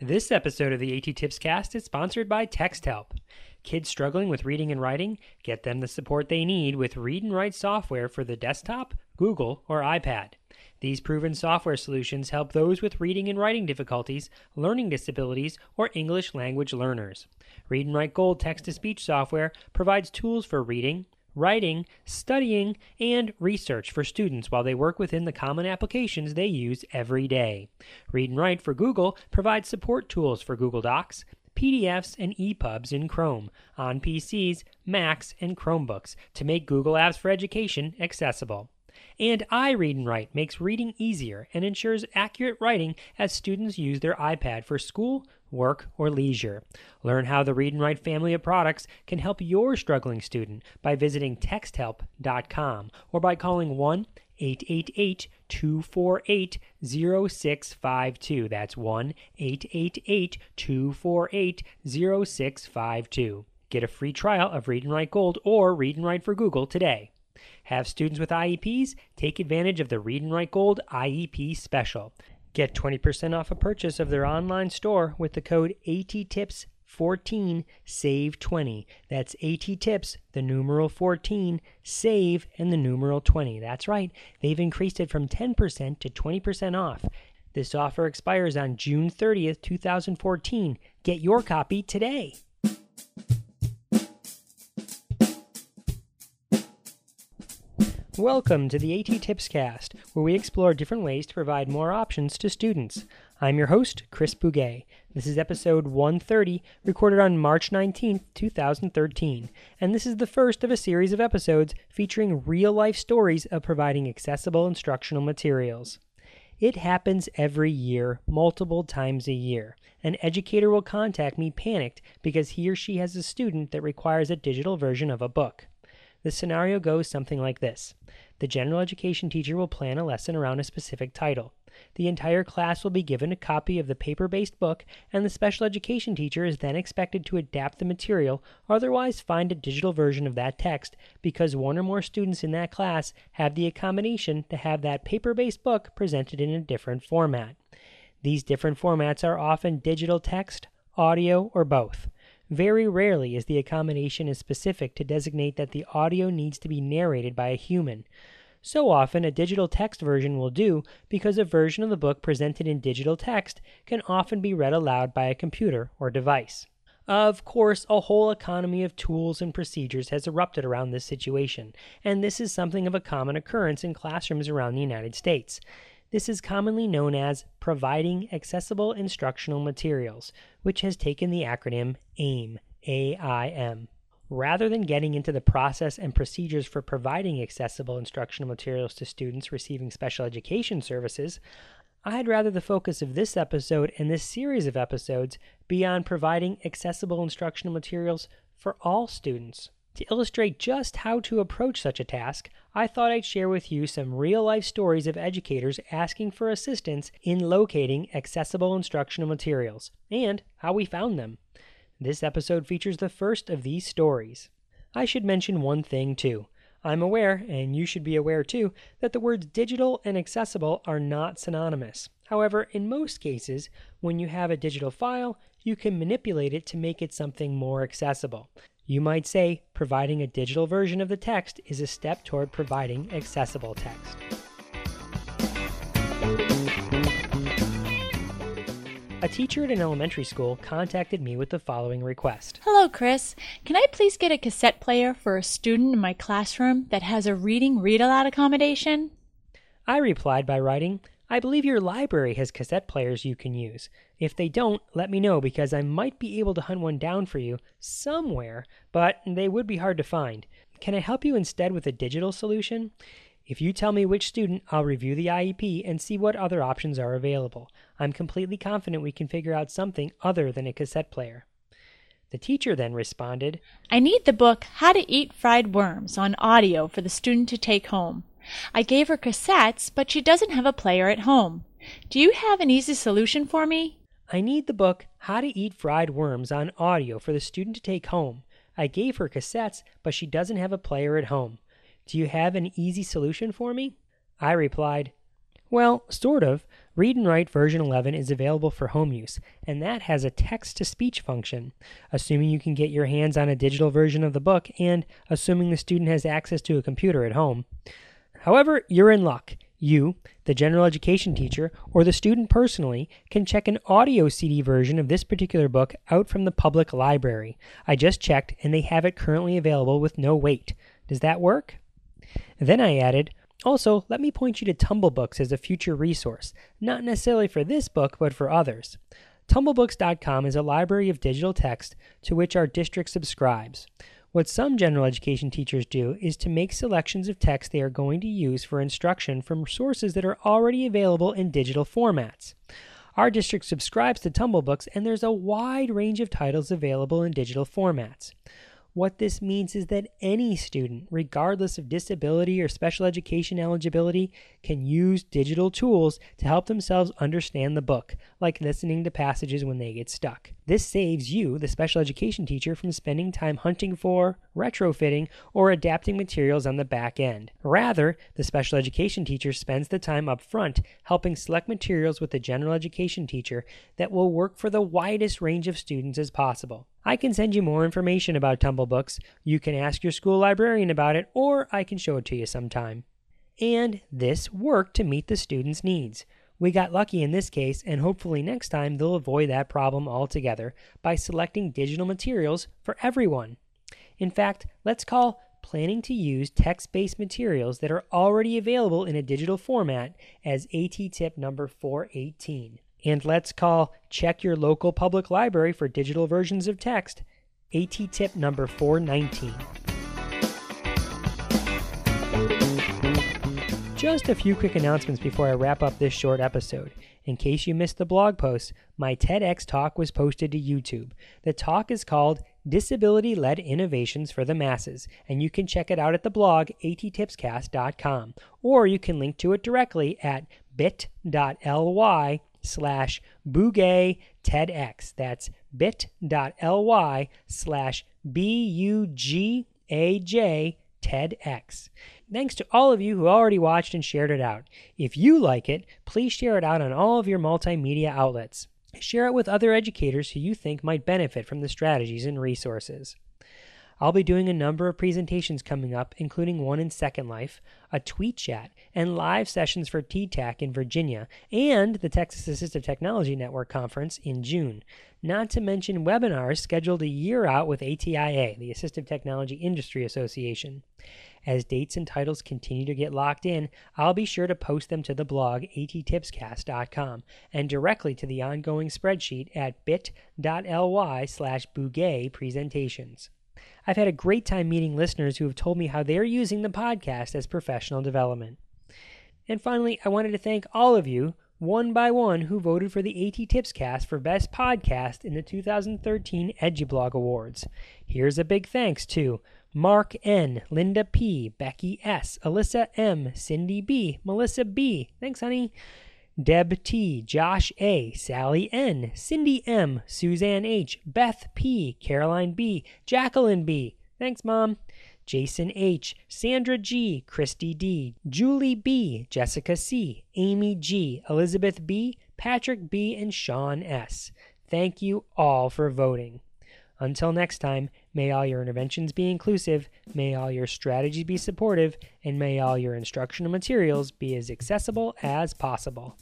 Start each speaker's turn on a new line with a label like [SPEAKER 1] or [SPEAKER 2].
[SPEAKER 1] This episode of the AT Tips Cast is sponsored by TextHelp. Kids struggling with reading and writing, get them the support they need with Read and Write software for the desktop, Google, or iPad. These proven software solutions help those with reading and writing difficulties, learning disabilities, or English language learners. Read and Write Gold text to speech software provides tools for reading, writing, studying, and research for students while they work within the common applications they use every day. Read and Write for Google provides support tools for Google Docs, PDFs, and EPUBs in Chrome on PCs, Macs, and Chromebooks to make Google Apps for Education accessible. And iRead and Write makes reading easier and ensures accurate writing as students use their iPad for school, work, or leisure. Learn how the Read and Write family of products can help your struggling student by visiting texthelp.com or by calling 1 888 248 0652. That's 1 888 248 0652. Get a free trial of Read and Write Gold or Read and Write for Google today. Have students with IEPs take advantage of the Read and Write Gold IEP special. Get 20% off a purchase of their online store with the code ATTIPS14 SAVE 20. That's ATTIPS, the numeral 14, SAVE, and the numeral 20. That's right, they've increased it from 10% to 20% off. This offer expires on June 30th, 2014. Get your copy today. Welcome to the AT Tips Cast, where we explore different ways to provide more options to students. I'm your host, Chris Bugaj. This is episode 130, recorded on March 19, 2013, and this is the first of a series of episodes featuring real life stories of providing accessible instructional materials. It happens every year, multiple times a year. An educator will contact me panicked because he or she has a student that requires a digital version of a book. The scenario goes something like this The general education teacher will plan a lesson around a specific title. The entire class will be given a copy of the paper based book, and the special education teacher is then expected to adapt the material or otherwise find a digital version of that text because one or more students in that class have the accommodation to have that paper based book presented in a different format. These different formats are often digital text, audio, or both. Very rarely is the accommodation as specific to designate that the audio needs to be narrated by a human. So often, a digital text version will do because a version of the book presented in digital text can often be read aloud by a computer or device. Of course, a whole economy of tools and procedures has erupted around this situation, and this is something of a common occurrence in classrooms around the United States. This is commonly known as Providing Accessible Instructional Materials, which has taken the acronym AIM, A-I-M. Rather than getting into the process and procedures for providing accessible instructional materials to students receiving special education services, I'd rather the focus of this episode and this series of episodes be on providing accessible instructional materials for all students. To illustrate just how to approach such a task, I thought I'd share with you some real life stories of educators asking for assistance in locating accessible instructional materials and how we found them. This episode features the first of these stories. I should mention one thing too. I'm aware, and you should be aware too, that the words digital and accessible are not synonymous. However, in most cases, when you have a digital file, you can manipulate it to make it something more accessible. You might say providing a digital version of the text is a step toward providing accessible text. A teacher at an elementary school contacted me with the following request
[SPEAKER 2] Hello, Chris. Can I please get a cassette player for a student in my classroom that has a reading read aloud accommodation?
[SPEAKER 1] I replied by writing, I believe your library has cassette players you can use. If they don't, let me know because I might be able to hunt one down for you somewhere, but they would be hard to find. Can I help you instead with a digital solution? If you tell me which student, I'll review the IEP and see what other options are available. I'm completely confident we can figure out something other than a cassette player. The teacher then responded,
[SPEAKER 2] I need the book How to Eat Fried Worms on audio for the student to take home. I gave her cassettes, but she doesn't have a player at home. Do you have an easy solution for me?
[SPEAKER 1] I need the book How to Eat Fried Worms on audio for the student to take home. I gave her cassettes, but she doesn't have a player at home. Do you have an easy solution for me? I replied, Well, sort of. Read and Write version 11 is available for home use, and that has a text to speech function. Assuming you can get your hands on a digital version of the book, and assuming the student has access to a computer at home. However, you're in luck. You, the general education teacher, or the student personally, can check an audio CD version of this particular book out from the public library. I just checked, and they have it currently available with no wait. Does that work? Then I added, also, let me point you to Tumblebooks as a future resource, not necessarily for this book, but for others. Tumblebooks.com is a library of digital text to which our district subscribes. What some general education teachers do is to make selections of text they are going to use for instruction from sources that are already available in digital formats. Our district subscribes to Tumblebooks, and there's a wide range of titles available in digital formats. What this means is that any student, regardless of disability or special education eligibility, can use digital tools to help themselves understand the book, like listening to passages when they get stuck. This saves you, the special education teacher, from spending time hunting for, retrofitting, or adapting materials on the back end. Rather, the special education teacher spends the time up front helping select materials with the general education teacher that will work for the widest range of students as possible. I can send you more information about Tumblebooks. You can ask your school librarian about it, or I can show it to you sometime. And this worked to meet the students' needs. We got lucky in this case, and hopefully next time they'll avoid that problem altogether by selecting digital materials for everyone. In fact, let's call planning to use text based materials that are already available in a digital format as AT tip number 418. And let's call check your local public library for digital versions of text. AT tip number 419. Just a few quick announcements before I wrap up this short episode. In case you missed the blog post, my TEDx talk was posted to YouTube. The talk is called Disability Led Innovations for the Masses, and you can check it out at the blog attipscast.com, or you can link to it directly at bit.ly slash Bugaj TEDx. That's bit.ly slash B-U-G-A-J TEDx. Thanks to all of you who already watched and shared it out. If you like it, please share it out on all of your multimedia outlets. Share it with other educators who you think might benefit from the strategies and resources. I'll be doing a number of presentations coming up, including one in Second Life, a tweet chat, and live sessions for TTAC in Virginia, and the Texas Assistive Technology Network Conference in June. Not to mention webinars scheduled a year out with ATIA, the Assistive Technology Industry Association. As dates and titles continue to get locked in, I'll be sure to post them to the blog attipscast.com and directly to the ongoing spreadsheet at bit.ly slash presentations. I've had a great time meeting listeners who have told me how they're using the podcast as professional development. And finally, I wanted to thank all of you, one by one, who voted for the AT Tips Cast for Best Podcast in the 2013 EduBlog Awards. Here's a big thanks to Mark N., Linda P., Becky S., Alyssa M., Cindy B., Melissa B. Thanks, honey. Deb T, Josh A, Sally N, Cindy M, Suzanne H, Beth P, Caroline B, Jacqueline B. Thanks, Mom. Jason H, Sandra G, Christy D, Julie B, Jessica C, Amy G, Elizabeth B, Patrick B, and Sean S. Thank you all for voting. Until next time, may all your interventions be inclusive, may all your strategies be supportive, and may all your instructional materials be as accessible as possible.